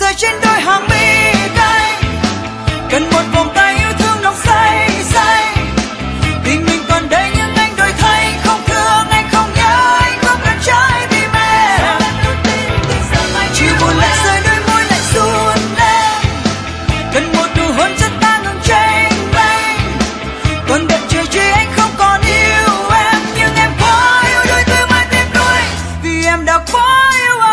rơi trên đôi hàng mi cay cần một vòng tay yêu thương nồng say say. Vì mình còn đây những anh đổi thay, không thương anh, không nhớ anh, không cần trái tim em chỉ buồn lại rơi đôi môi lại run lên. Cần một nụ hôn chân ta ngừng tranh bay còn đẹp trời chi anh không còn yêu em, nhưng em quá yêu đôi tư mai tim đôi vì em đã quá yêu anh.